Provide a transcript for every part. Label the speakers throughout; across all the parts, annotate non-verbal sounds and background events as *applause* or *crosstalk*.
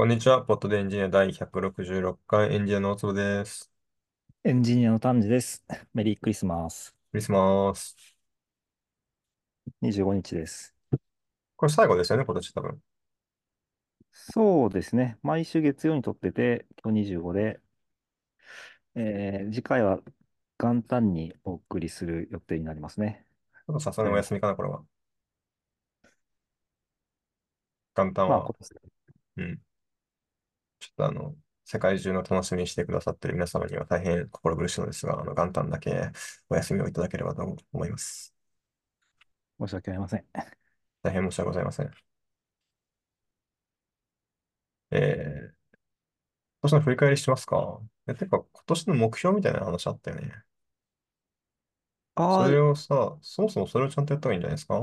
Speaker 1: こんにちは。ポッドでエンジニア第166回エンジニアの大坪です。
Speaker 2: エンジニアの丹治です。メリークリスマス。
Speaker 1: クリスマス。
Speaker 2: 25日です。
Speaker 1: これ最後ですよね、今年多分。
Speaker 2: そうですね。毎週月曜に撮ってて、今日25で、えー次回は元旦にお送りする予定になりますね。
Speaker 1: ちょっとさすがにお
Speaker 2: で、
Speaker 1: 休みかな、これは。元旦
Speaker 2: まあ、
Speaker 1: は。
Speaker 2: 今年、
Speaker 1: うん。ちょっとあの、世界中の楽しみにしてくださっている皆様には大変心苦しいのですが、あの元旦だけお休みをいただければと思います。
Speaker 2: 申し訳ありません。
Speaker 1: 大変申し訳ございません。えー、今年の振り返りしますか？え、てか、今年の目標みたいな話あったよね。そ
Speaker 2: ああ、
Speaker 1: れをさ、そもそもそれをちゃんとやった方がいいんじゃないですか？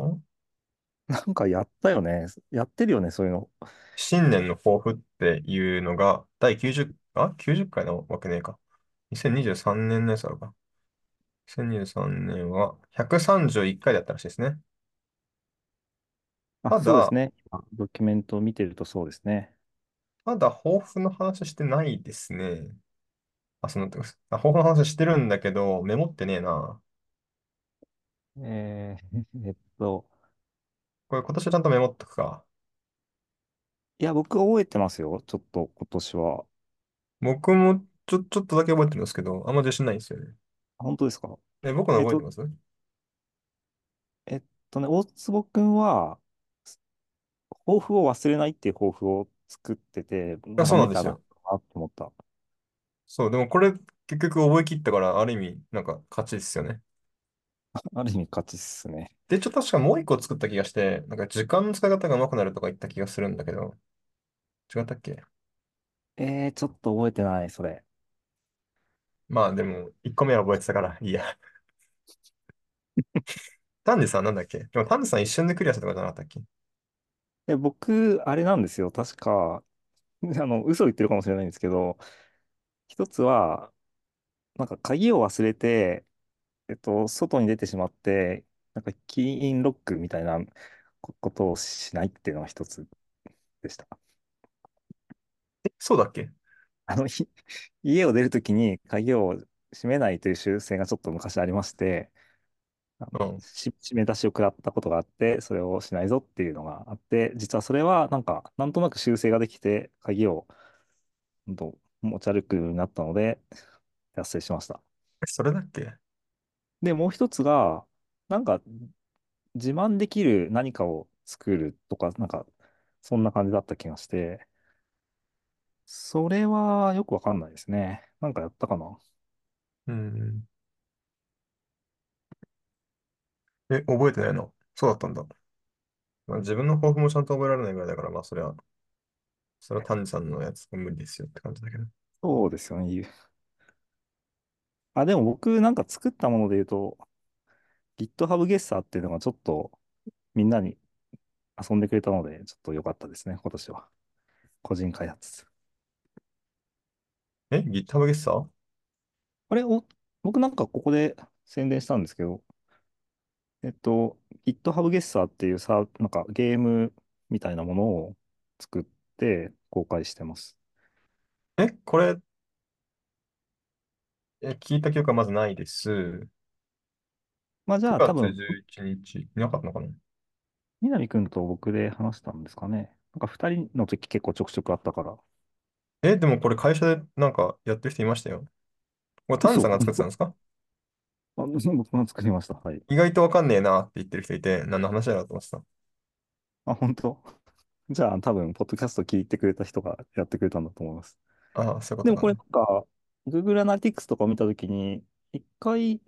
Speaker 2: なんかやったよね。やってるよね、そういうの。
Speaker 1: 新年の抱負っていうのが、第90、あ、90回なわけねえか。2023年のやつあるか。2023年は131回だったらしいですね。
Speaker 2: あ、
Speaker 1: ただ、
Speaker 2: そうですね。今ドキュメントを見てるとそうですね。
Speaker 1: ただ、抱負の話してないですね。あ、その、あ、抱負の話してるんだけど、メモってねえな。
Speaker 2: えー *laughs* えっと、
Speaker 1: これ今年ちゃんとメモっとくか。
Speaker 2: いや、僕覚えてますよ。ちょっと今年は。
Speaker 1: 僕もちょ、ちょっとだけ覚えてるんですけど、あんま自信ないんですよね。
Speaker 2: 本当ですか？
Speaker 1: え、僕の
Speaker 2: えっと、
Speaker 1: 覚えてます？
Speaker 2: えっとね、大坪くんは、抱負を忘れないっていう抱負を作ってて、
Speaker 1: あ、
Speaker 2: なんかメタだな
Speaker 1: そうなんですよ。
Speaker 2: と思った。
Speaker 1: そう、でもこれ結局覚え切ったから、ある意味、なんか勝ちですよね。*laughs*
Speaker 2: ある意味勝ちっすね。
Speaker 1: で、ちょっと確かもう一個作った気がして、なんか時間の使い方が上手くなるとか言った気がするんだけど、違ったっけ？
Speaker 2: えー、ちょっと覚えてない、それ。
Speaker 1: まあでも、一個目は覚えてたからいいや。丹治さんなんだっけ？でも丹治さん一瞬でクリアしたとかじゃなかったっけ？
Speaker 2: え、僕、あれなんですよ。確か、あの、嘘言ってるかもしれないんですけど、一つは、なんか鍵を忘れて、えっと、外に出てしまって、なんかキーインロックみたいなこことをしないっていうのが一つでした。
Speaker 1: え、そうだっけ？
Speaker 2: あの、ひ家を出るときに鍵を閉めないという習性がちょっと昔ありまして、あの
Speaker 1: うん。
Speaker 2: し締め出しを食らったことがあって、それをしないぞっていうのがあって、実はそれはなんか、なんとなく修正ができて、鍵をほんと持ち歩くようになったので、達成しました。
Speaker 1: え、それだっけ？
Speaker 2: で、もう一つが、なんか、自慢できる何かを作るとか、なんか、そんな感じだった気がして、それはよくわかんないですね。なんかやったかな？
Speaker 1: うん。え、覚えてないの？そうだったんだ。まあ、自分の抱負もちゃんと覚えられないぐらいだから、まあそれは、それは丹治さんのやつが無理ですよって感じだけど。
Speaker 2: そうですよね。あ、でも僕なんか作ったもので言うと、GitHub ゲッサーっていうのがちょっとみんなに遊んでくれたので、ちょっと良かったですね、今年は。個人開発。
Speaker 1: え ?GitHub ゲッサー
Speaker 2: あれ、お、僕なんかここで宣伝したんですけど、えっと、GitHub ゲッサーっていうさ、なんかゲームみたいなものを作って公開してます。
Speaker 1: え、これ、え、聞いた記憶はまずないです。
Speaker 2: まあじゃあ
Speaker 1: 9月
Speaker 2: 多分、
Speaker 1: 11日、いなかったのかな？
Speaker 2: 南くんと僕で話したんですかね。なんか二人の時結構ちょくちょくあったから。
Speaker 1: え、でもこれ会社でなんかやってる人いましたよ。これ丹治さん
Speaker 2: 嘘
Speaker 1: が作ってたんですか？
Speaker 2: あ、僕が作りました。はい。
Speaker 1: 意外とわかんねえなって言ってる人いて、何の話だろうと思ってた。
Speaker 2: あ、本当？*laughs* じゃあ多分、ポッドキャスト聞いてくれた人がやってくれたんだと思います。
Speaker 1: ああ、そういうこ
Speaker 2: でもこれ
Speaker 1: な。
Speaker 2: なんか、Google Analytics とかを見たときに、一回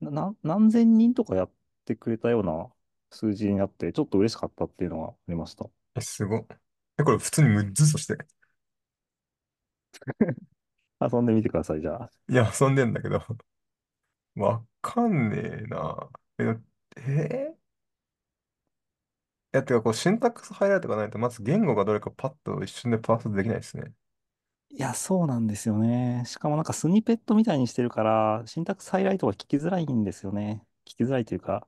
Speaker 2: な、何千人とかやってくれたような数字になって、ちょっと嬉しかったっていうのがありました。
Speaker 1: え、すごっ。え、これ普通にムッズとして。*laughs*
Speaker 2: 遊んでみてください、じゃあ。
Speaker 1: いや、遊んでんだけど、わかんねえな。え、え？ーいや、てか、こう、シンタックスハイライトがないと、まず言語がどれかパッと一瞬でパースできないですね。
Speaker 2: いや、そうなんですよね。しかもなんかスニペットみたいにしてるから、シンタックスハイライトが聞きづらいんですよね。聞きづらいというか、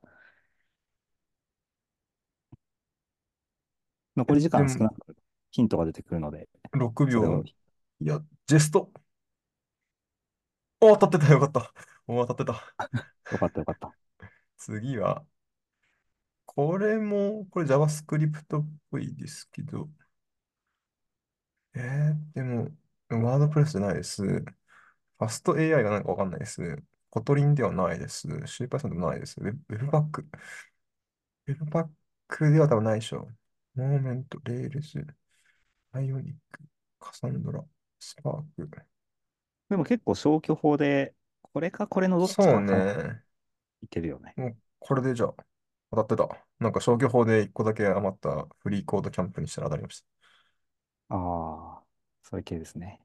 Speaker 1: え、
Speaker 2: 残り時間少なく聞ヒントが出てくるので、
Speaker 1: 6秒。
Speaker 2: それを、
Speaker 1: いや、 Jest。お、当たってたよかった。お、当たってた。
Speaker 2: よかったよかった。*laughs*
Speaker 1: 次は、これも、これ JavaScript っぽいですけど、えー、でも、 WordPress じゃないです。 Fast AI が何かわかんないです。 Kotlin ではないです。 SciPy でもないです。ウェブ、 webpack。webpack では多分ないでしょう。 Moment、Rails、Io nic、Cassan dra、Spark。
Speaker 2: でも結構消去法で、これかこれのどっち
Speaker 1: そう
Speaker 2: か考え
Speaker 1: ね。
Speaker 2: いけるよね。
Speaker 1: もう、これでじゃあ、当たってた。なんか消去法で1個だけ余った freeCodeCamp にしたら当たりました。
Speaker 2: ああ、そういう系ですね。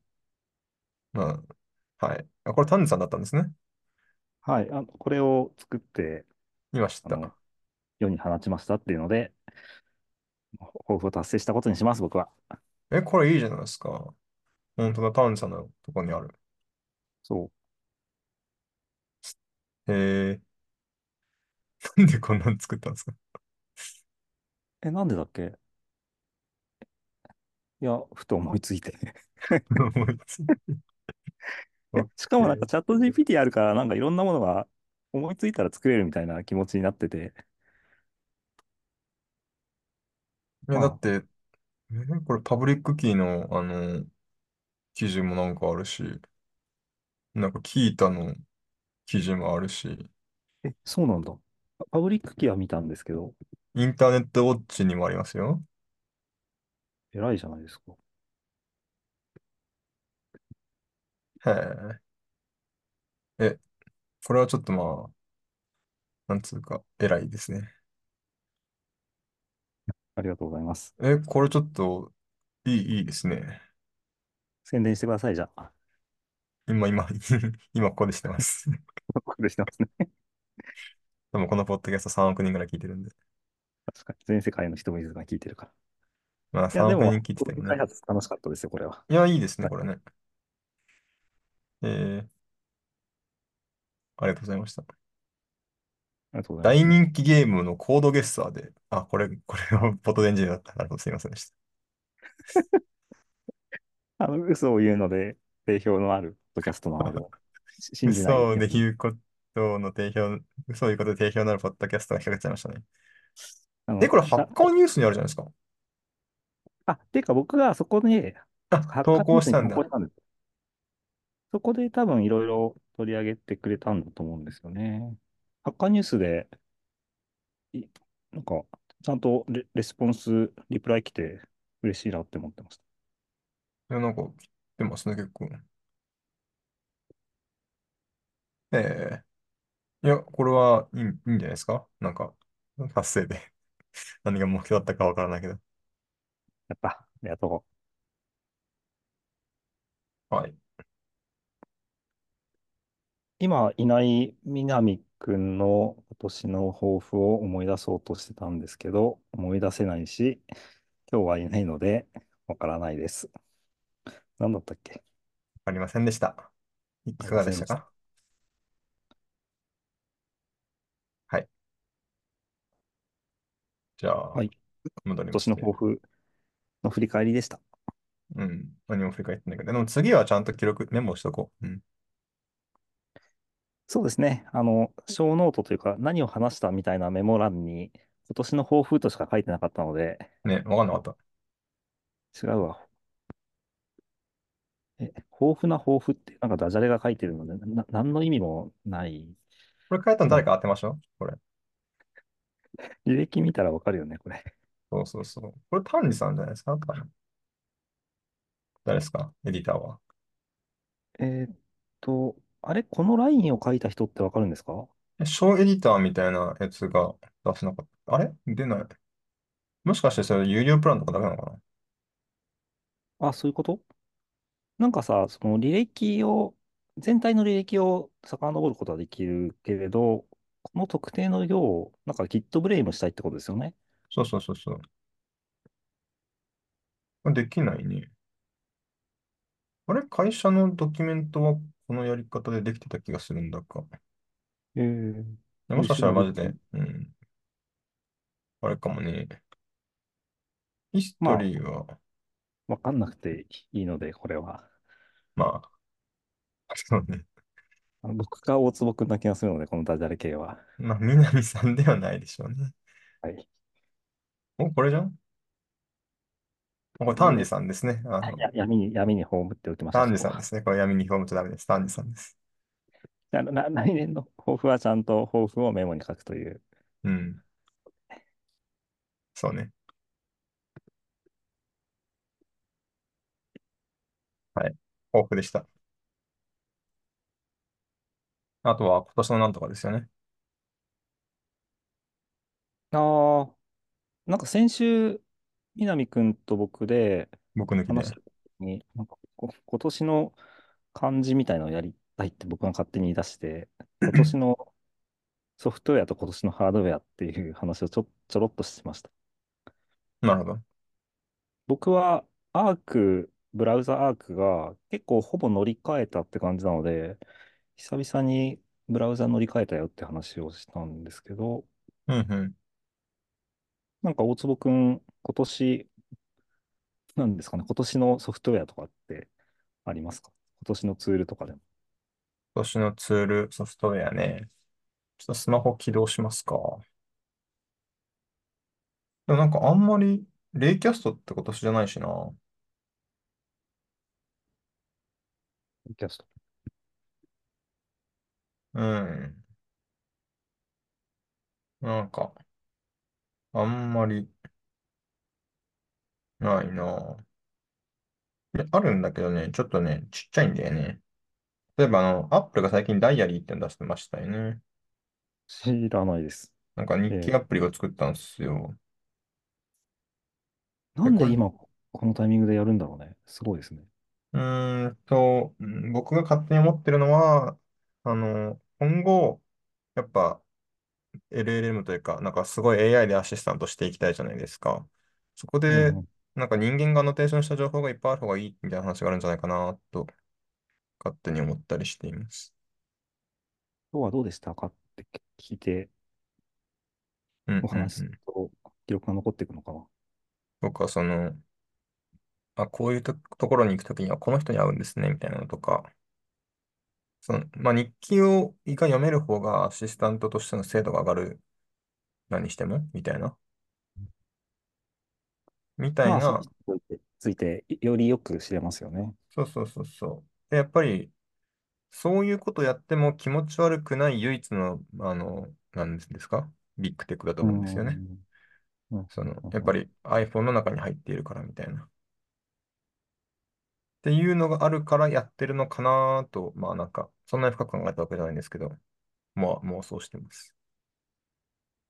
Speaker 1: まあ、はい。あ、これ丹治さんだったんですね。
Speaker 2: はい。あ、これを作って、
Speaker 1: 今知っ
Speaker 2: あの、
Speaker 1: た。
Speaker 2: 世に放ちましたっていうので、抱負を達成したことにします、僕は。
Speaker 1: え、これいいじゃないですか。本当だ、丹治さんのとこにある。
Speaker 2: そう。
Speaker 1: えー、なんでこんなの作ったんですか？
Speaker 2: え、なんでだっけ？いや、ふと思いついて。
Speaker 1: 思いついオッ *laughs*
Speaker 2: しかもなんか。チャット GPT あるから、なんかいろんなものが思いついたら作れるみたいな気持ちになってて、
Speaker 1: いや、だっ
Speaker 2: ま
Speaker 1: て、えこれパブリックキーの、あの、記事もなんかあるし、なんかキータの記事もあるし、
Speaker 2: あ、え、そうなんだ。パブリックキーは見たんですけど、
Speaker 1: インターネットウォッチにもありますよ。
Speaker 2: 偉いじゃないですか。
Speaker 1: へえ。え、これはちょっとまあ、なんつうか、偉いですね。
Speaker 2: ありがとうございます。
Speaker 1: え、これちょっと、いい、いいですね。
Speaker 2: 宣伝してください、じゃあ。
Speaker 1: 今、今、*laughs* 今ここでしてます。
Speaker 2: ここでしてますね。
Speaker 1: でもこのポッドキャスト3億人ぐらい聞いてるんで。
Speaker 2: 確かに。全世界の人水が聞いてるから。
Speaker 1: まあ
Speaker 2: いや、
Speaker 1: 3
Speaker 2: でも、
Speaker 1: 億人聞いて
Speaker 2: 商
Speaker 1: たよね。
Speaker 2: 品開発楽しかったですよ、これは。
Speaker 1: いや、いいですね、
Speaker 2: はい。
Speaker 1: これね。えー、ありがとうございました。
Speaker 2: ありがとうございます。
Speaker 1: 大人気ゲームのコードゲッサーで、あ、これ、これはポッドエンジだった。なるほど、すいませんでし *laughs*
Speaker 2: あの、嘘を言うので、定評のあるポッドキャストなの
Speaker 1: た。
Speaker 2: で、*laughs* し信じない
Speaker 1: 嘘で
Speaker 2: ように。
Speaker 1: 言うことの定評、嘘を言うことで定評のあるポッドキャストが引っ掛けちゃいましたね。え、
Speaker 2: あの、
Speaker 1: これハッ
Speaker 2: だ、
Speaker 1: カーニュースにあるじゃないですか。
Speaker 2: あ、ていうか僕がそこで、
Speaker 1: あ、投稿したんだ。
Speaker 2: そこで多分いろいろ取り上げてくれたんだと思うんですよね。ハッカーニュースで、いなんか、ちゃんとレ、レスポンス、リプライ来て嬉しいなって思ってました。
Speaker 1: いや、なんか、来てますね、結構。ええいや、これはいい、いいんじゃないですか？なんか、達成で。*laughs* 何が目標だったかわからないけど。
Speaker 2: やった。ありがとう。
Speaker 1: はい。今
Speaker 2: 今いない南くんの今年の抱負を思い出そうとしてたんですけど、思い出せないし、今日はいないので、わからないです。何だったっけ？
Speaker 1: ありませんでした。い、か。がでしたか？はい。じゃあ、
Speaker 2: はい。今年
Speaker 1: 戻りまして。
Speaker 2: の抱負の振り返りでした。
Speaker 1: うん。何も振り返ってないけど。でも次はちゃんと記録、メモしとこう。うん。
Speaker 2: そうですね。あの、小ノートというか、何を話したみたいなメモ欄に、今年の抱負としか書いてなかったので、
Speaker 1: ね、わかんなかった。
Speaker 2: 違うわ。え、豊富な抱負って、なんかダジャレが書いてるので、な、何の意味もない
Speaker 1: これ書いたの誰
Speaker 2: の。
Speaker 1: か当てましょう？これ。
Speaker 2: 履歴見たらわかるよね、これ。
Speaker 1: そうそうそう。これ丹治さんじゃないですか？多分誰ですか？エディターは。
Speaker 2: えーっと、あれ、このラインを書いた人ってわかるんですか？
Speaker 1: え、小エディターみたいなやつが出せなかった。あれ？出ない。もしかしてそれ有料プランとかダメなのかな？
Speaker 2: あ、そういうこと？なんかさ、その履歴を、全体の履歴を遡ることはできるけれど、この特定の行を、なんか Git ブレイムしたいってことですよね？
Speaker 1: そうそうそうそう。これできないね。あれ？会社のドキュメントはこのやり方でできてた気がするんだか。
Speaker 2: えー、
Speaker 1: もしかしたらマジで、うん、あれかもね。ヒスト
Speaker 2: まあ、
Speaker 1: リーは、
Speaker 2: わかんなくていいので、これは。
Speaker 1: まあ、そうね。
Speaker 2: あの僕が大坪くんな気がするので、このダジャレ系は。
Speaker 1: まあ、南さんではないでしょうね。
Speaker 2: はい。
Speaker 1: お、これじゃん？これ、丹治さんですね。あの、
Speaker 2: や闇に、闇に葬っておきましょう、
Speaker 1: 丹
Speaker 2: そこは。
Speaker 1: 治さんですね。これ闇に葬っちゃダメです。丹治さんです。
Speaker 2: あのな来年の抱負はちゃんと抱負をメモに書くという。
Speaker 1: うん。そうね。はい。豊富でした。あとは今年のなんとかですよね。
Speaker 2: ああ、なんか先週、南くんと僕で
Speaker 1: 僕抜きで。
Speaker 2: 話した時に、なんかこ今年の漢字みたいなのをやりたいって僕が勝手に言い出して、*clears throat* 今年のソフトウェアと今年のハードウェアっていう話をちょ、ちょろっとしてました。
Speaker 1: なるほど。
Speaker 2: 僕はアーク、ブラウザアークが結構ほぼ乗り換えたって感じなので、久々にブラウザ乗り換えたよって話をしたんですけど、
Speaker 1: うんうん。
Speaker 2: なんか大坪くん、今年、なんですかね、今年のソフトウェアとかってありますか？今年のツールとかでも。
Speaker 1: 今年のツール、ソフトウェアね。ちょっとスマホ起動しますか。でもなんかあんまり、レイキャストって今年じゃないしな。
Speaker 2: キャスト。
Speaker 1: うん。なんか、あんまりないな。であるんだけどね、ちょっとね、ちっちゃいんだよね。例えばあの、アップルが最近ダイアリーっての出してましたよね。
Speaker 2: 知らないです。
Speaker 1: なんか日記
Speaker 2: えー
Speaker 1: アプリを作ったんですよ。で、これ、う
Speaker 2: なんで今、このタイミングでやるんだろうね。すごいですね。
Speaker 1: ーんと、うん僕が勝手に思ってるのは、あの、今後、やっぱ LLM というか、なんかすごい AI でアシスタントしていきたいじゃないですか。そこで、
Speaker 2: うんうん。
Speaker 1: なんか人間がアノテーションした情報がいっぱいある方がいいみたいな話があるんじゃないかなと、勝手に思ったりしています。
Speaker 2: 今日はどうでしたかって聞いて
Speaker 1: うん
Speaker 2: お
Speaker 1: うんうん。
Speaker 2: と記録が残っていくのかな。
Speaker 1: 僕はその、あ、こういうと、ところに行くときにはこの人に会うんですね、みたいなのとか、その、まあ、日記をいかに読める方がアシスタントとしての精度が上がる、何しても、みたいな、みたい
Speaker 2: まあ、その
Speaker 1: な、
Speaker 2: 人について、よりよく知れますよね。
Speaker 1: そうそうそうそう。で、やっぱり、そういうことやっても気持ち悪くない唯一の、あの、なんですか？ビッグテックだと
Speaker 2: う
Speaker 1: 思うんですよね。
Speaker 2: ん。うん。
Speaker 1: その、やっぱり iPhone の中に入っているからみたいな。っていうのがあるからやってるのかなと、まあなんか、そんなに深く考えたわけじゃないんですけど、まあ妄想してます。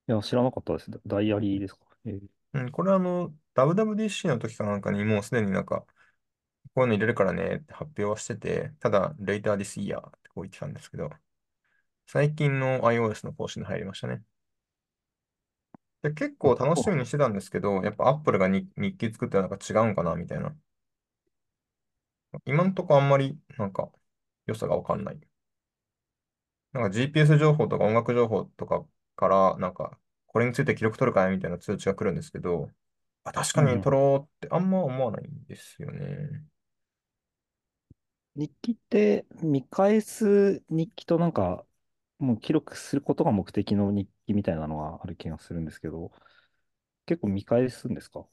Speaker 2: いや、知らなかったです。ダダイアリーですか？えー
Speaker 1: うん、これはあの、WWDC の時かなんかにもうすでになんか、こういうの入れるからねって発表はしてて、ただ、later this year ってこう言ってたんですけど、最近の iOS の更新に入りましたね。で、結
Speaker 2: あ、
Speaker 1: 構楽。しみにしてたんですけど、やっぱ Apple がに日記作ってなんか違うんかなみたいな。今んとこあんまりなんか良さがわかんない。なんか GPS 情報とか音楽情報とかからなんかこれについて記録取るかいみたいな通知が来るんですけど、あ、確かに取。ろうってあんま思わないんですよね。
Speaker 2: 日記って見返す日記となんか、もう記録することが目的の日記みたいなのがある気がするんですけど、結構見返すんですか？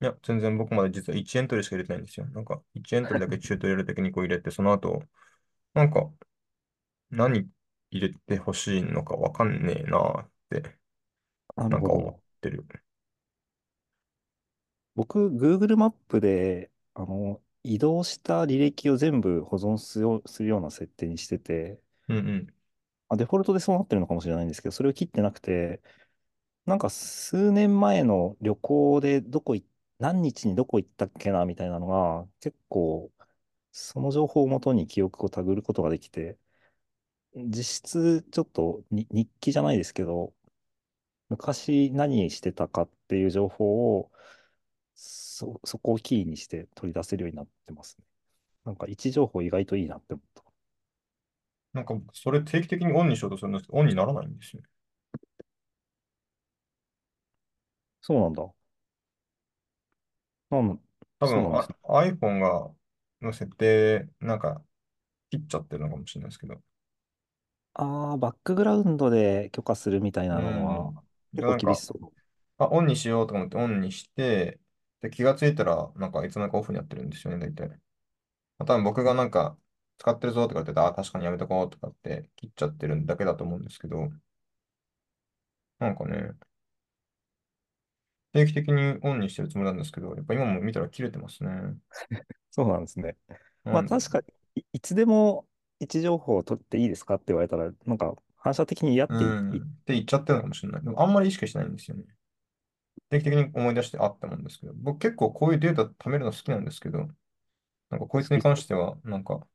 Speaker 1: いや、全然僕まで実は1エントリーしか入れてないんですよ。なんか1エントリーだけ *laughs* チュートリアル的にこう入れて、その後、なんか何入れてほしいのかわかんねえなって
Speaker 2: な
Speaker 1: んか思っ
Speaker 2: ほど。
Speaker 1: てる。
Speaker 2: 僕、Google マップで、あの、移動した履歴を全部保存するようするような設定にしてて、
Speaker 1: うんうん。
Speaker 2: あ、デフォルトでそうなってるのかもしれないんですけど、それを切ってなくて、なんか数年前の旅行でどこい、何日にどこ行ったっけなみたいなのが、結構、その情報をもとに記憶をたぐることができて、実質ちょっとに日記じゃないですけど、昔何してたかっていう情報を、そ、そこをキーにして取り出せるようになってますね。なんか位置情報意外といいなって思った。
Speaker 1: なんかそれ定期的にオンにしようとするんですけど、オンにならないんですよね。
Speaker 2: そうなんだ。
Speaker 1: 多分、あ、
Speaker 2: そうなんですね。
Speaker 1: iPhone が、の設定、なんか、切っちゃってるのかもしれないですけど。
Speaker 2: ああ、バックグラウンドで許可するみたい
Speaker 1: う
Speaker 2: なのは結構
Speaker 1: なんか、
Speaker 2: 厳しそう。
Speaker 1: あ、オンにしようと思ってオンにして、で、気がついたら、なんか、いつの間にかオフになってるんですよね、大体。まあ、多分僕がなんか、使ってるぞとか言ってて、あ、確かにやめとこうとかって切っちゃってるだけだと思うんですけど、なんかね、定期的にオンにしてるつもりなんですけど、やっぱ今も見たら切れてますね。*laughs*
Speaker 2: そうなんですね。まあ
Speaker 1: なんだろ
Speaker 2: 確かに、い、いつでも位置情報を取っていいですかって言われたら、なんか反射的に嫌っ
Speaker 1: う。
Speaker 2: ていい
Speaker 1: うん。って言っちゃってるのかもしれない。でもあんまり意識してないんですよね。定期的に思い出してあったもんですけど、僕結構こういうデータ貯めるの好きなんですけど、なんかこいつに。関しては、なんか、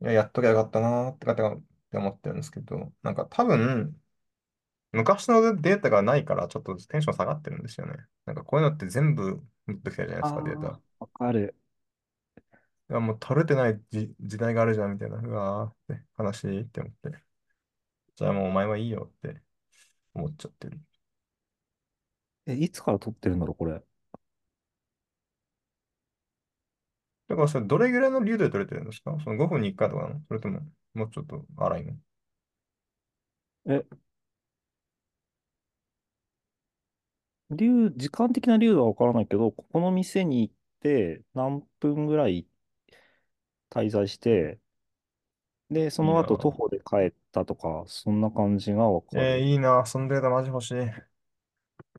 Speaker 1: いや、やっときゃよかったなーって方がって思ってるんですけど、なんか多分、昔のデータがないからちょっとテンション下がってるんですよね。なんかこういうのって全部持ってきたじゃないですか、データ。い
Speaker 2: ああ、わかる。
Speaker 1: や、もう取れてない時、時代があるじゃんみたいな。うわーって悲しいって思って。じゃあもうお前はいいよって思っちゃってる。
Speaker 2: え、いつから撮ってるんだろう、これ？
Speaker 1: だからそれどれぐらいの流度で取れてるんですか？その5分に1回とかなの？それとももうちょっと荒いの？
Speaker 2: え、流、時間的な流度はわからないけど、ここの店に行って何分ぐらい滞在して、で、そ
Speaker 1: いい
Speaker 2: の後徒
Speaker 1: な。
Speaker 2: 歩で帰ったとか、そんな感じがわか
Speaker 1: えー、
Speaker 2: る。
Speaker 1: いいな。そのデータマジ欲しい。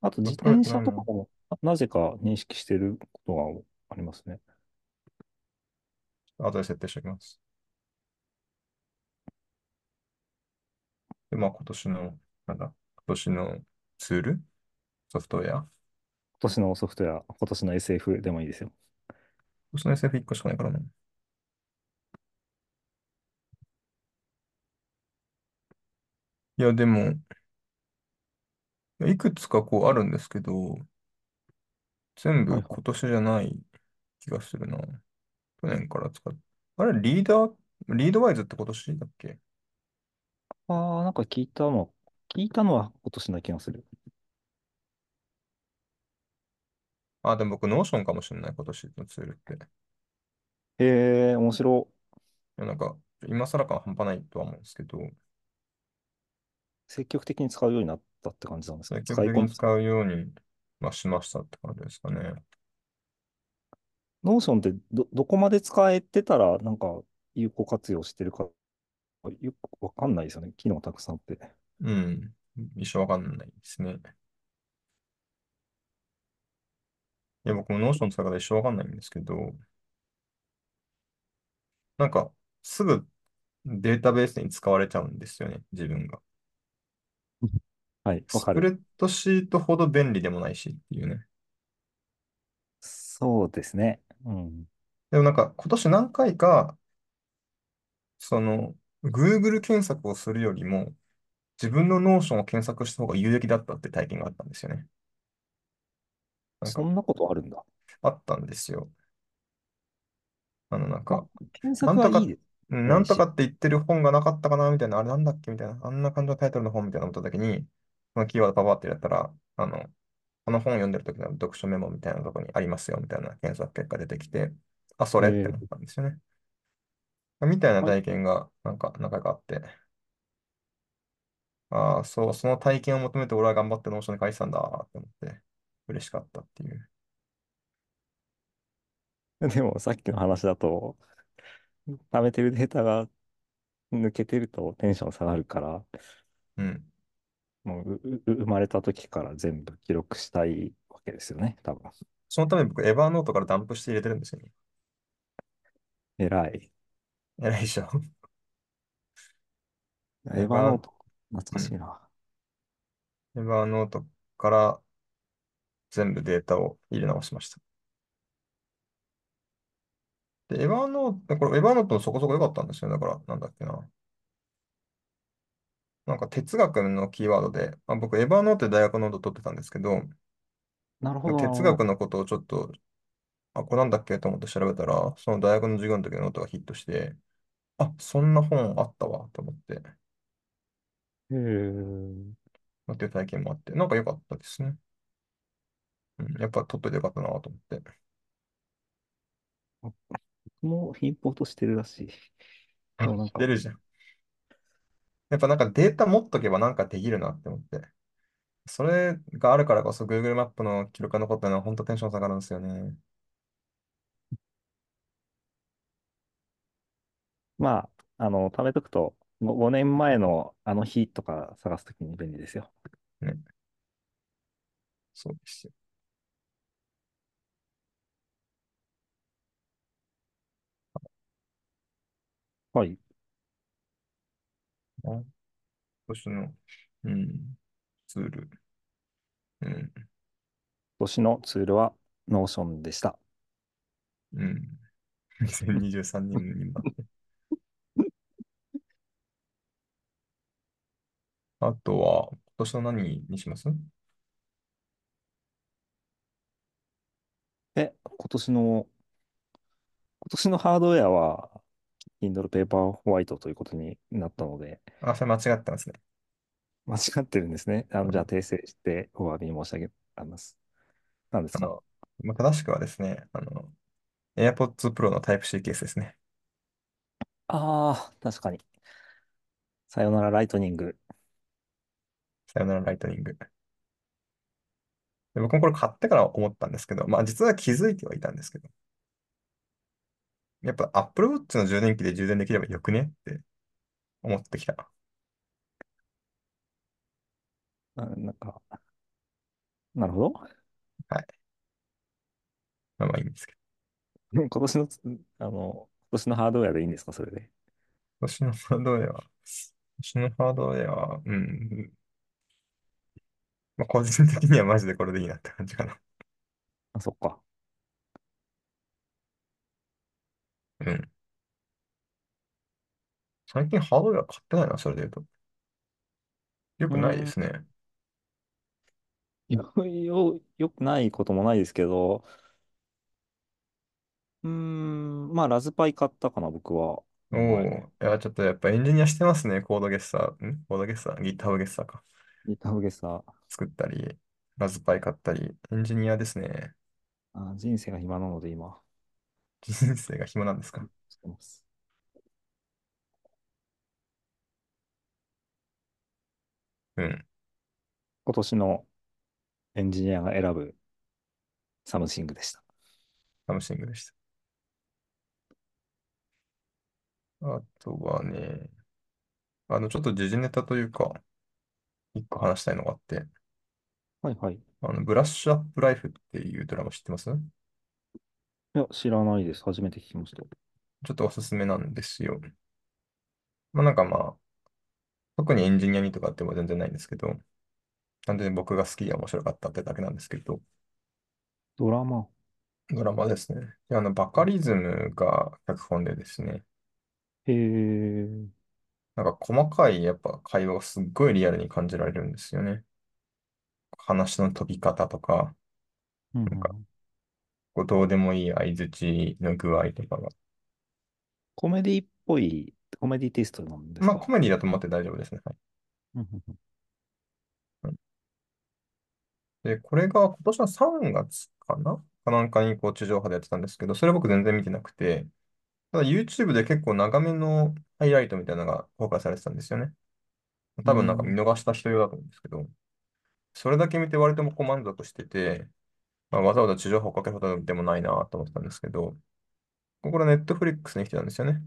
Speaker 2: あと自
Speaker 1: 取れ
Speaker 2: 転
Speaker 1: てないの
Speaker 2: 車とかもなぜか認識してることがありますね。
Speaker 1: 後で設定しておきます。で、まあ今年の、なんだ、今年のツールソフトウェア？今
Speaker 2: 今年のソフトウェア、今年の SF でもいいですよ。
Speaker 1: 年の SF1 個しかないからな。いや、でも、いくつかこうあるんですけど、全
Speaker 2: はいはい。
Speaker 1: 部今年じゃない気がするな。去年から使っあれ、リーダー、 Readwise って今年だっけ？
Speaker 2: ああ、なんか聞いたの、聞いたのは今年な気がする。
Speaker 1: あ、でも僕、 Notion かもしれない、今年のツールって。い
Speaker 2: へえ、面白。
Speaker 1: や、なんか、今更感半端ないとは思うんですけど、
Speaker 2: 積極的に使うようになったって感じなんですか？
Speaker 1: 積極
Speaker 2: 使い。
Speaker 1: 的に使うように、まあ、しましたって感じですかね。
Speaker 2: Notion ってど、どこまで使えてたら、なんか有効活用してるか、よくわかんないですよね。機能たくさんあって。
Speaker 1: うん。一生わかんないですね。いや、僕も Notion 使い方一生わかんないんですけど、なんか、すぐデータベースに使われちゃうんですよね、自分が。*laughs*
Speaker 2: はい、わかる。
Speaker 1: プレッドシートほど便利でもないしっていうね。
Speaker 2: そうですね。うん。
Speaker 1: でもなんか、今年何回か、その、Google 検索をするよりも、自分の Notion を検索した方が有益だったって体験があったんですよね。
Speaker 2: そんなことあるんだ。
Speaker 1: あったんですよ。あの、なん
Speaker 2: まあ、
Speaker 1: か、
Speaker 2: 検
Speaker 1: なんとか、
Speaker 2: 索はいいです。
Speaker 1: うんなんとか。って言ってる本がなかったかなみたいな、あれなんだっけみたいな、あんな感じのタイトルの本みたいな思った時に、そのキーワードパパってやったら、あの、この本読んでる時の読書メモみたいなところにありますよみたいな検索結果出てきて、あ、それってなっ
Speaker 2: えー、
Speaker 1: たんですよね。みたいな
Speaker 2: はい。
Speaker 1: 体験が、なんか、何回かあって、ああ、そう、その体験を求めて俺は頑張って Notion に書いてたんだって思って、嬉しかったっていう。*laughs*
Speaker 2: でもさっきの話だと、貯めてるデータが抜けてるとテンション下がるから、
Speaker 1: うん。
Speaker 2: もう、うう生まれた時から全部記録したいわけですよね、多分。
Speaker 1: そのために僕、エヴァーノートからダンプして入れてるんですよね。
Speaker 2: 偉い。
Speaker 1: 偉いでしょ？
Speaker 2: エヴ
Speaker 1: エヴァー、
Speaker 2: ァーノート、懐か
Speaker 1: うん。
Speaker 2: しいな。
Speaker 1: エヴァーノートから全部データを入れ直しました。で、エヴァーノート、これエヴァーノートもそこそこ良かったんですよ。だから、なんだっけな。なんか哲学のキーワードで、まあ、僕、エヴァーノートで大学ノート取ってたんですけど、
Speaker 2: なるほど、
Speaker 1: 哲。学のことをちょっと、あ、これなんだっけ？と思って調べたら、その大学の授業の時のノートがヒットして、あ、そんな本あったわ、と思って、
Speaker 2: へえ。
Speaker 1: っていう体験もあって、なんか良かったですね。うん、やっぱ取っといてよかったなと思って。
Speaker 2: 僕もインポートしてるらしい。で
Speaker 1: あ、
Speaker 2: もなんか、
Speaker 1: 知ってるじゃん。やっぱなんかデータ持っとけばなんかできるなって思って。それがあるからこそ Google マップの記録が残ったのは本当テンション下がるんですよね。
Speaker 2: まあ、あの、貯めとくと、ご5年前のあの日とか探すときに便利ですよ。
Speaker 1: ね。そうですよ。
Speaker 2: はい。
Speaker 1: あ今年の、うん、ツール。うん、
Speaker 2: 今年のツールは Notion でした。
Speaker 1: うん。2023年になって。*laughs* あとは、今年の何にします？
Speaker 2: え、今年の、今年のハードウェアは Kindle Paperwhite ということになったので、
Speaker 1: あ、それ間違ってますね。
Speaker 2: 間違ってるんですね。あの、じゃあ
Speaker 1: うん
Speaker 2: 訂正してお詫び申し上げます。何ですか？
Speaker 1: まあ、正しくはですね、あの、AirPods Pro の Type-C ケースですね。
Speaker 2: ああー、確かに。さよならライトニング。
Speaker 1: さよならライトニング。で僕もこれ買ってから思ったんですけど、まあ実は気づいてはいたんですけど、やっぱ Apple Watch の充電器で充電できればよくね？って思ってきた。
Speaker 2: あなんか、なるほど。
Speaker 1: はい。まあまあいいんですけど。*laughs*
Speaker 2: 今年のつ、あの、今年のハードウェアでいいんですか、それで。
Speaker 1: 今年のハードウェア、今年のハードウェア、うん、まあ、個人的にはマジでこれでいいなって感じかな。
Speaker 2: あ、そっか。
Speaker 1: うん。最近ハードウェア買ってないな、それで言うと。よくないで
Speaker 2: ん、
Speaker 1: すね。*laughs*
Speaker 2: よ、よ、よくないこともないですけど、うーん、まあ、ラズパイ買ったかな、僕は。こ
Speaker 1: お
Speaker 2: の前。
Speaker 1: お、いや、ちょっとやっぱエンジニアしてますね。コードゲッサー、ん？コードゲッサー、GitHub ゲッサーか。
Speaker 2: ギターゲサ
Speaker 1: 作ったり、ラズパイ買ったり、エンジニアですね。
Speaker 2: あ、人生が暇なので今、
Speaker 1: 人生が暇なんですか？
Speaker 2: してます。
Speaker 1: うん。
Speaker 2: 今年のエンジニアが選ぶサムシングでした。
Speaker 1: サムシングでした。あとはね、あの、ちょっと時事ネタというか、一個話したいのがあって、
Speaker 2: はいはい。い
Speaker 1: あの、ブラッシュアップライフっていうドラマ知ってます？ち
Speaker 2: や、知らないです。初めて聞きました。
Speaker 1: ょっとおすすめなんですよ。まあなんかまあ、特にエンジニアにとかっても全然ないんですけど、単純に僕が好きで面白かったってだけなんですけど、
Speaker 2: ドラマ。
Speaker 1: ドラマですね。で、あの、バカリズムが脚本でですね、
Speaker 2: へえ。
Speaker 1: なんか細かいやっぱ会話がすっごいリアルに感じられるんですよね。話の飛び方とか、
Speaker 2: うんう
Speaker 1: なんか
Speaker 2: ん。
Speaker 1: こうどうでもいい相槌の具合とかが。
Speaker 2: コメディっぽい、コメディテイストなんです
Speaker 1: まあ
Speaker 2: か
Speaker 1: コメディだと思って大丈夫ですね。はい。
Speaker 2: うんうんうん
Speaker 1: うんで、これが今年の3月かな？かなんかにこう地上波でやってたんですけど、それ僕全然見てなくて、ただ YouTube で結構長めのハイライトみたいなのが公開されてたんですよね。多分なんか見
Speaker 2: うん。
Speaker 1: 逃した人用だと思うんですけど、それだけ見て割とこう満足してて、まあ、わざわざ地上波をかけるほどでもないなと思ってたんですけど、これネットフリックスに来てたんですよね。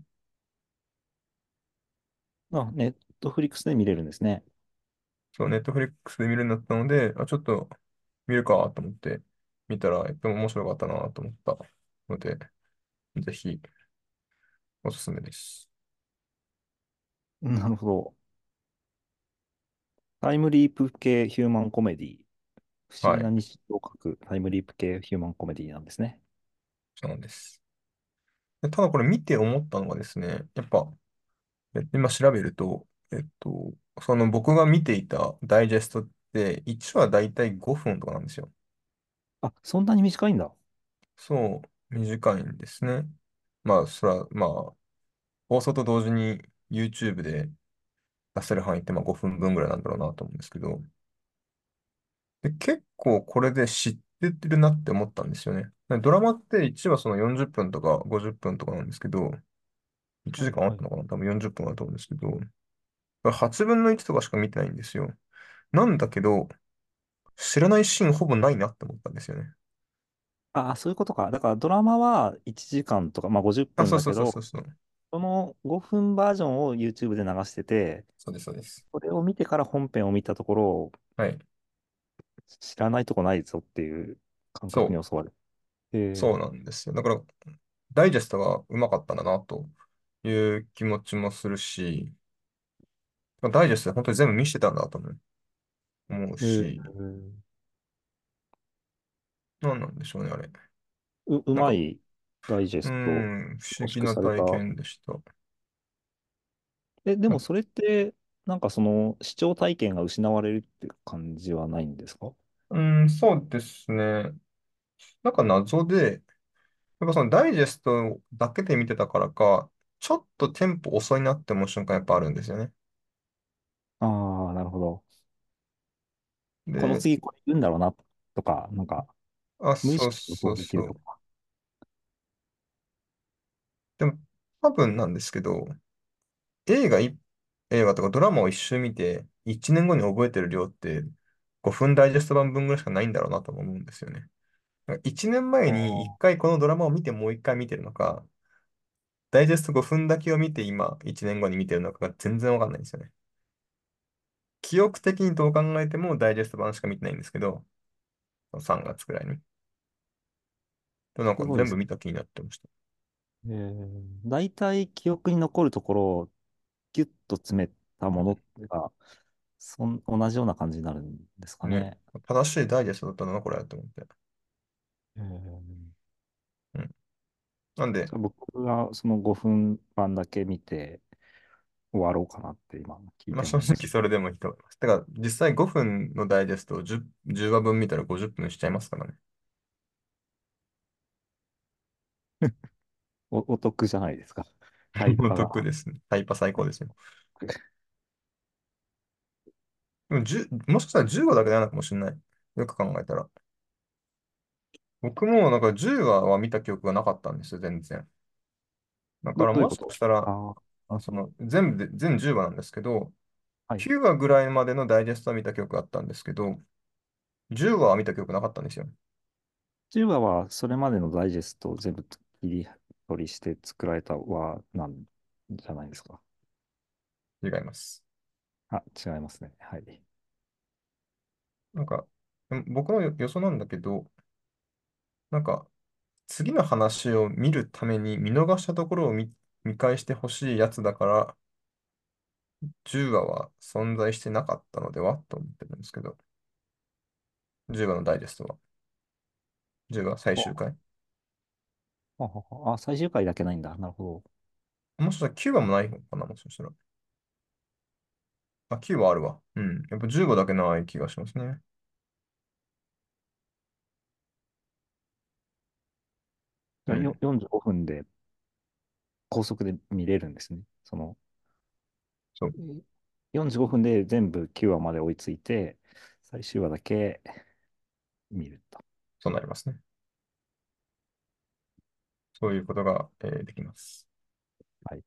Speaker 2: あ、ネットフリックスで見れるんですね。
Speaker 1: そう、ネットフリックスで見るようになったので、あ、ちょっと見るかと思って見たら、とても面白かったなと思ったので、ぜひおすすめです。
Speaker 2: なるほど。タイムリープ系ヒューマンコメディ。不思
Speaker 1: はい、
Speaker 2: 議な日常を書くタイムリープ系ヒューマンコメディなんですね。
Speaker 1: そうなんです。でただこれ見て思ったのがですね、やっぱ、え今調べると、えっと、その僕が見ていたダイジェストって1話だいたい5分とかなんですよ。
Speaker 2: あ、そんなに短いんだ。
Speaker 1: そう、短いんですね。まあ、それは、まあ、放送と同時に YouTube で出せる範囲ってまあ5分分ぐらいなんだろうなと思うんですけど、で、結構これで知っ出てるなって思ったんですよね。でドラマって1話その40分とか50分とかなんですけど、1
Speaker 2: はいはい。
Speaker 1: 時間あったのかな？多分40分だと思うんですけど、8分の1とかしか見てないんですよ。なんだけど、知らないシーンほぼないなって思ったんですよね。
Speaker 2: ああ、そういうことか。だからドラマは1時間とか、まあ50
Speaker 1: あ、そうそうそうそう
Speaker 2: 分だけど、
Speaker 1: そう。
Speaker 2: その5分バージョンを YouTube で流してて、
Speaker 1: そうです、そうです。
Speaker 2: それを見てから本編を見たところ、
Speaker 1: はい。
Speaker 2: 知らないとこないぞっていう感覚に襲われる。え
Speaker 1: そうなんですよ。だから、ダイジェストがうまかったんだな、という気持ちもするし、ダイジェストで本当に全部見せてたんだと思う
Speaker 2: ー、え
Speaker 1: し、
Speaker 2: ー
Speaker 1: 何なんでしょうね、あれ。
Speaker 2: う、うまいダイジェスト
Speaker 1: ん、不思議な体。験でした。
Speaker 2: え、で
Speaker 1: あ
Speaker 2: もそれって、なんかその視聴体験が失われるって感じはないんですか？
Speaker 1: うーん、そうですね。なんか謎で、やっぱそのダイジェストだけで見てたからか、ちょっとテンポ遅いなって思う瞬間やっぱあるんですよね。
Speaker 2: ああー、なるほど。この
Speaker 1: で、
Speaker 2: 次これ言うんだろうなとか、なんか
Speaker 1: あ、
Speaker 2: 無意
Speaker 1: そう
Speaker 2: 識にそうでき
Speaker 1: そうそう。
Speaker 2: るとか。
Speaker 1: でも、多分なんですけど、映画い、映画とかドラマを一周見て、1年後に覚えてる量って、5分ダイジェスト版分ぐらいしかないんだろうなとも思うんですよね。1年前に1
Speaker 2: ああ、
Speaker 1: 回このドラマを見てもう1回見てるのか、ダイジェスト5分だけを見て今1年後に見てるのかが全然わかんないんですよね。記憶的にどう考えてもダイジェスト版しか見てないんですけど、3月くらいに。でもなんか
Speaker 2: すごいです。
Speaker 1: 全部見た気になってました。
Speaker 2: えー、大体記憶に残るところをギュッと詰めたものが、そん、同じような感じになるんですか
Speaker 1: ね。
Speaker 2: ね。
Speaker 1: 正しいダイジェストだったのな、これ、と思って。
Speaker 2: えー、
Speaker 1: うん。なんで、
Speaker 2: 僕がその5分間だけ見て終わろうかなって今聞い
Speaker 1: まあ
Speaker 2: てま。
Speaker 1: 正直それでもいいと思います。てか、実際5分のダイジェストを10、10話分見たら50分しちゃいますからね。*laughs*
Speaker 2: お、お得じゃないですか。タイ
Speaker 1: お
Speaker 2: パが。
Speaker 1: 得ですね。タイパ最高ですよ。でも10、もしかしたら10話だけでなのかもしれない。よく考えたら。僕もなんか10話は見た記憶がなかったんですよ、全然。だか
Speaker 2: ど、
Speaker 1: らもしか
Speaker 2: どういうこと？
Speaker 1: したら、
Speaker 2: ああ、
Speaker 1: その全部で、全10話なんですけど、
Speaker 2: はい。
Speaker 1: 9話ぐらいまでのダイジェストは見た記憶があったんですけど、10話は見た記憶なかったんですよ。
Speaker 2: 10話はそれまでのダイジェストを全部切り取りして作られた話なんじゃないですか？
Speaker 1: 違います。
Speaker 2: あ、違いますね。はい。
Speaker 1: なんか、僕の予予想なんだけど、なんか、次の話を見るために見逃したところを見、見返してほしいやつだから、10話は存在してなかったのでは？と思ってるんですけど、10話のダイジェストは？10話最終
Speaker 2: あ、
Speaker 1: 回。
Speaker 2: あ、最終回だけないんだ。なるほ
Speaker 1: もしかしたら9話もないのかなもしかしたら。あ、9話あるわ。うん。やっぱ10話だけない気がしますね。う
Speaker 2: ど。よ、
Speaker 1: ん。
Speaker 2: 45分で高速で見れるんですね。その、
Speaker 1: そう。
Speaker 2: え45分で全部9話まで追いついて、最終話だけ見ると。
Speaker 1: そうなりますね。そういうことが、えーできます。
Speaker 2: はい。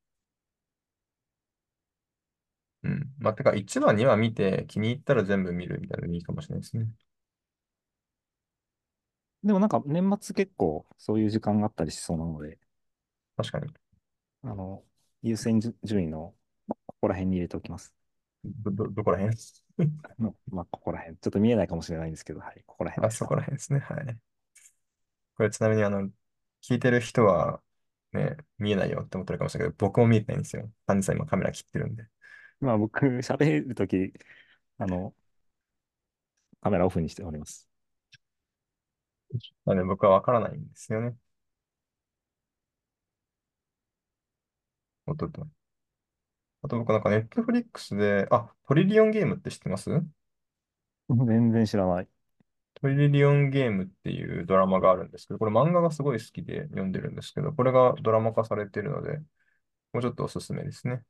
Speaker 1: うん。まあ、てか、1話、2話見て気に入ったら全部見るみたいなのがいいかもしれないですね。
Speaker 2: でもなんか年末結構そういう時間があったりしそうなので、
Speaker 1: 確かに。
Speaker 2: あの、優先順順位のここら辺に入れておきます。
Speaker 1: ど、ど、どこら辺？*laughs*
Speaker 2: のまあ、ここら辺。ちょっと見えないかもしれないんですけど、はい、ここら辺
Speaker 1: あ、そ。こら辺ですね。はい。これちなみに、あの、聞いてる人は、ね、見えないよって思ってるかもしれないけど、僕も見えてないんですよ。単にさん今カメラ切ってるんで。
Speaker 2: まあ僕、喋るとき、あの、カメラオフにしております。
Speaker 1: なので僕はわからないんですよね。おっとっと。あと僕なんかネットフリックスで、あ、トリリオンゲームって知ってます？
Speaker 2: 全然知らない。
Speaker 1: トリリオンゲームっていうドラマがあるんですけど、これ漫画がすごい好きで読んでるんですけど、これがドラマ化されているので、もうちょっとおすすめですね。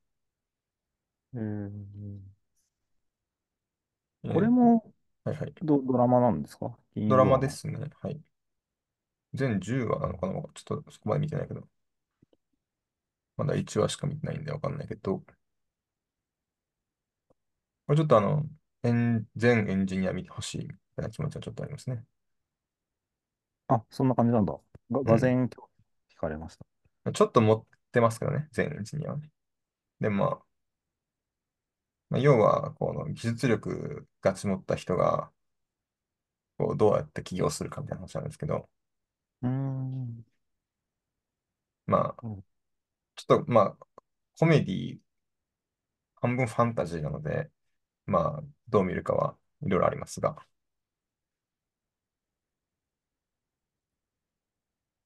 Speaker 2: うん。
Speaker 1: え
Speaker 2: これも、
Speaker 1: はいはい。
Speaker 2: ド、ドラマなんですか？金
Speaker 1: ドラ
Speaker 2: マ。
Speaker 1: マですね。はい。全10話なのかな？ちょっとそこまで見てないけど。まだ1話しか見てないんでわかんないけど。これちょっとあの、エン、全エンジニア見てほしいみたいな気持ちはちょっとありますね。
Speaker 2: あ、そんな感じなんだ。が、
Speaker 1: うん。
Speaker 2: がぜん聞かれました。
Speaker 1: ちょっと持ってますけどね、全エンジニアはね。で、まあ、まあ、要は、この技術力が積もった人が、こう、どうやって起業するかみたいな話なんですけど、
Speaker 2: うーん。
Speaker 1: まあ、
Speaker 2: うん
Speaker 1: ちょっと、まあ、コメディ、半分ファンタジーなので、まあ、どう見るかはいろいろありますが、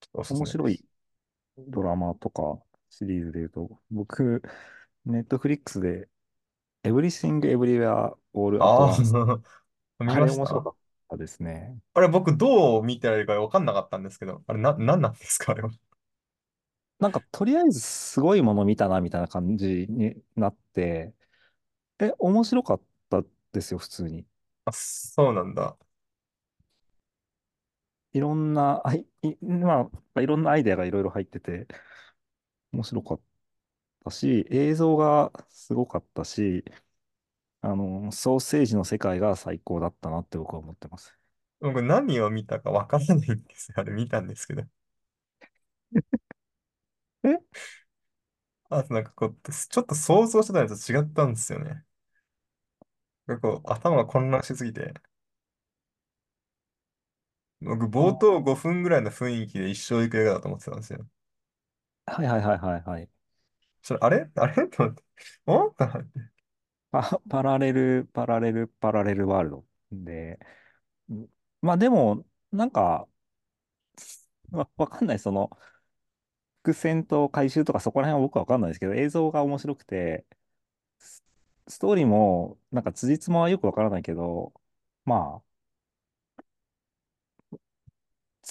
Speaker 1: ちょっとおすす
Speaker 2: 面白い
Speaker 1: めです。
Speaker 2: ドラマとかシリーズで言うと、僕、ネットフリックスで Everything Everywhere All at
Speaker 1: あ
Speaker 2: Once
Speaker 1: あ、*laughs* 見
Speaker 2: あれ
Speaker 1: ました
Speaker 2: 面白かったですね。
Speaker 1: あれ、僕、どう見てられるか分かんなかったんですけど、あれ、な、なんなんですか、あれは？
Speaker 2: なんかとりあえずすごいもの見たなみたいな感じになって、え、面白かったですよ、普通に。
Speaker 1: あ、そうなんだ。
Speaker 2: いろんな、あい、いまあ、いろんなアイデアがいろいろ入ってて、面白かったし、映像がすごかったし、あの、ソーセージの世界が最高だったなって僕は思ってます。
Speaker 1: 僕、何を見たか分からないんですよ。あれ、見たんですけど。*laughs*
Speaker 2: え？
Speaker 1: あと、なんかこう、ちょっと想像してたのと違ったんですよね。なんかこう、頭が混乱しすぎて。僕、冒
Speaker 2: あ、
Speaker 1: 頭5分ぐらいの雰囲気で一生行く映画だと思ってたんですよ。
Speaker 2: はいはいはいはいはい。
Speaker 1: それ、あれ？あれ？と思って。おっと思って。
Speaker 2: パ、パラレル、パラレル、パラレルワールド。で、うんまあでも、なんか、わ、わかんない。その、伏線と回収とかそこら辺は僕はわかんないですけど、映像が面白くて、スストーリーも、なんか辻褄はよくわからないけど、まあ、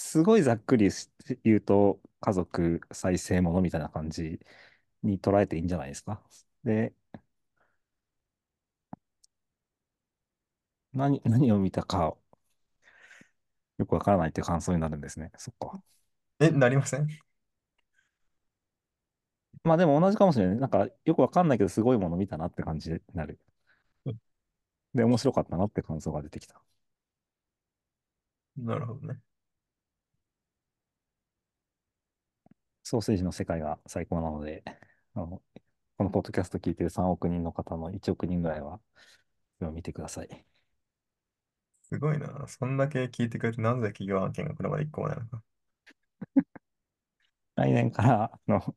Speaker 2: すごいざっくりし言うと、家族再生ものみたいな感じに捉えていいんじゃないですか？で、何、何を見たかよくわからないって感想になるんですね。そっか。
Speaker 1: え、なりません？
Speaker 2: まあでも同じかもしれない。なんかよくわかんないけど、すごいもの見たなって感じになる。で、面白かったなって感想が出てきた。
Speaker 1: なるほどね。
Speaker 2: ソーセージの世界が最高なので、あの、このポッドキャスト聞いてる3億人の方の1億人ぐらいは、見てください。
Speaker 1: すごいな。そんだけ聞いてくれて、なぜ企業案件がこれまで一個もないのか。*laughs*
Speaker 2: 来年から、あの、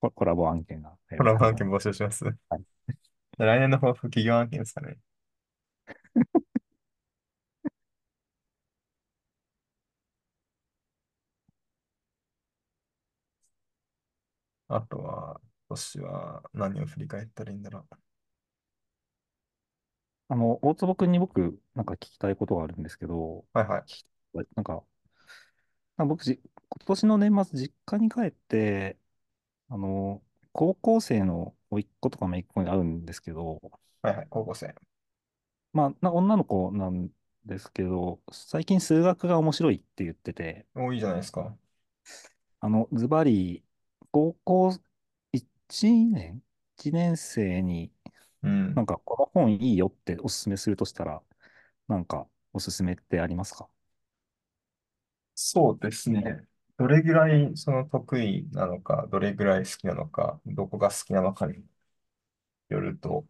Speaker 2: ココラボ案件が
Speaker 1: コラボ案件。募集します。
Speaker 2: はい。*laughs*
Speaker 1: 来年の抱負、企業案件ですかね。あとは、今年は何を振り返ったらいいんだろ
Speaker 2: あの、大坪君に僕、なんか聞きたいことがあるんですけど、
Speaker 1: う。はいはい。
Speaker 2: 聞きなんか、なんか僕じ、今年の年末、実家に帰って、あの、高校生の甥っ子とか姪っ子に会うんですけど、
Speaker 1: はいはい。高校生。
Speaker 2: まあ、な女の子なんですけど、最近数学が面白いって言ってて、
Speaker 1: 多いいじゃないですか。
Speaker 2: あの、ズバリ、高校1年 ?1 年生に
Speaker 1: うん。
Speaker 2: なんかこの本いいよっておすすめするとしたら、なんかおすすめってありますか？
Speaker 1: そうですね。どれぐらいその得意なのか、どれぐらい好きなのか、どこが好きなのかによると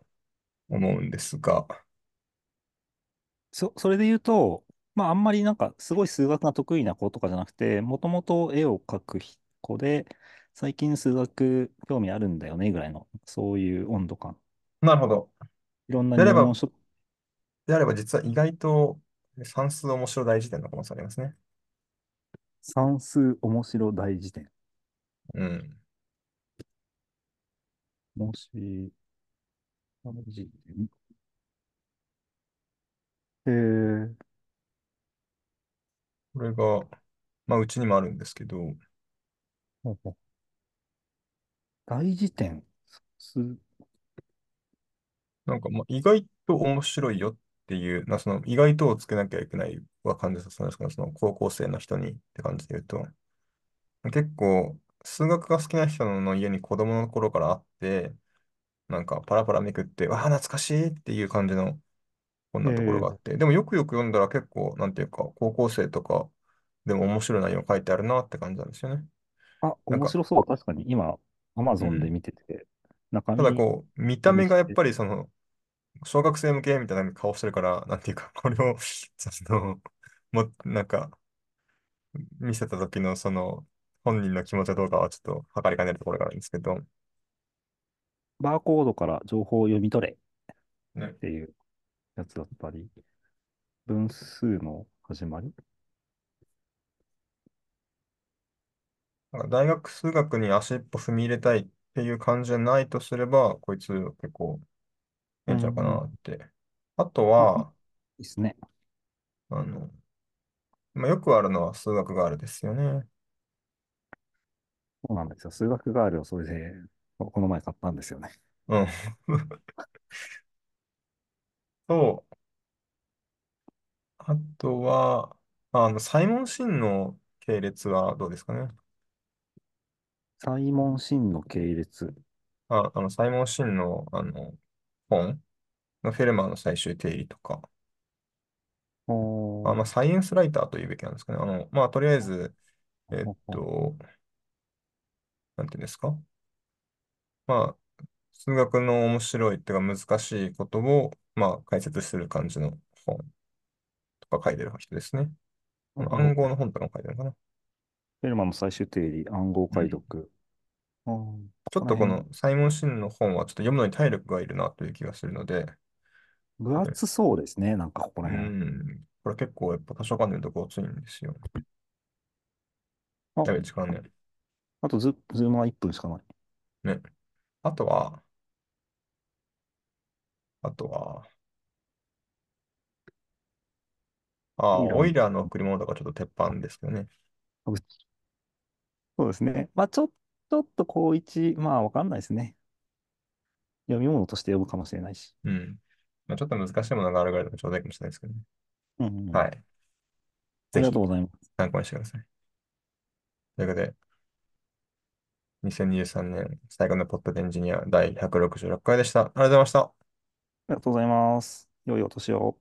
Speaker 1: 思うんですが。
Speaker 2: そ、それで言うと、まああんまりなんかすごい数学が得意な子とかじゃなくて、もともと絵を描く子で、最近数学興味あるんだよねぐらいの、そういう温度感。
Speaker 1: なるほど。
Speaker 2: いろんな
Speaker 1: であれば、
Speaker 2: 入門書、
Speaker 1: であれば実は意外と算数面白大辞典の可能性ありますね。
Speaker 2: 算数面白大辞典。
Speaker 1: うん。
Speaker 2: もし、大辞典。えー、
Speaker 1: これが、まあ、うちにもあるんですけど、
Speaker 2: ほうほう大辞典？す、
Speaker 1: なんか、まあ、意外と面白いよっっていう、まあ、その意外とをつけなきゃいけないは感じさせたんですけど、その高校生の人にって感じで言うと、結構、数学が好きな人の家に子供の頃からあって、なんかパラパラめくって、わあ、懐かしいっていう感じのこんなところがあっ
Speaker 2: ええ
Speaker 1: て、でもよくよく読んだら結構、なんていうか、高校生とかでも面白い内容書いてあるなって感じなんですよね。
Speaker 2: あ、
Speaker 1: なんか、
Speaker 2: 面白そう。確かに今、アマゾンで
Speaker 1: うん。
Speaker 2: 見てて、中
Speaker 1: ただ
Speaker 2: 身
Speaker 1: こう、見た目がやっぱりその、小学生向けみたいな顔してるから、なんていうか、*laughs* これをその、も、なんか、見せた時のその、本人の気持ちはどうかはちょっと測りかねるところがあるんですけど、
Speaker 2: バーコードから情報を読み取れっ
Speaker 1: ね。
Speaker 2: ていうやつだったり、分数の始まり
Speaker 1: なんか大学数学に足一歩踏み入れたいっていう感じじゃないとすれば、こいつ結構え
Speaker 2: う
Speaker 1: えんちゃうかな
Speaker 2: ん。
Speaker 1: って。あと
Speaker 2: あ、いい
Speaker 1: は、
Speaker 2: ですね。
Speaker 1: あの、まあ、よくあるのは数学があるですよね。
Speaker 2: そうなんですよ。数学ガールをそれで、ここの前買ったんですよね。
Speaker 1: うん。*laughs* と、あとは、あの、サイモン・シンの系列はどうですかね。
Speaker 2: サイモン・シンの系列。
Speaker 1: あ、あの、サイモン・シンの、あの、本のフェルマーの最終定理とか、あ、まあ、サイエンスライターというべきなんですかね。あの、まあ、とりあえず、えっ
Speaker 2: ほほ
Speaker 1: と、なんていうんですか？まあ、数学の面白いっていうか難しいことを、まあ、解説する感じの本とか書いてる人ですね。あの。暗号の本とかも書いてるのかな。
Speaker 2: フェルマーの最終定理、暗号
Speaker 1: うん。
Speaker 2: 解読。あーこ
Speaker 1: ちょっとこのサイモン・シンの本はちょっと読むのに体力がいるなという気がするので、
Speaker 2: 分厚そうですね。なんかここ
Speaker 1: う
Speaker 2: ら辺。
Speaker 1: ん、これ結構やっぱ図書館で読るとこ厚いんですよ。
Speaker 2: あ、
Speaker 1: やべ、時間ね。
Speaker 2: あとズ、ズームは1分しかない。
Speaker 1: ね。あとは、あとは、ああ、
Speaker 2: オイラーの。
Speaker 1: オイラーの贈り物とかちょっと鉄板ですけどね。
Speaker 2: あそうですね。まあ、ちょ、ちょっと高一、まあ、わかんないですね。読み物として読むかもしれないし。
Speaker 1: うん。まあ、ちょっと難しいものがあるぐらいでもちょうどいいかもしれないですけどね。
Speaker 2: うんうんうん。
Speaker 1: はい。ぜひ
Speaker 2: ありがとうございます。
Speaker 1: 参考にしてください。ということで、2023年最後のポッドエンジニア第166回でした。ありがとうございました。
Speaker 2: ありがとうございます。良いお年を。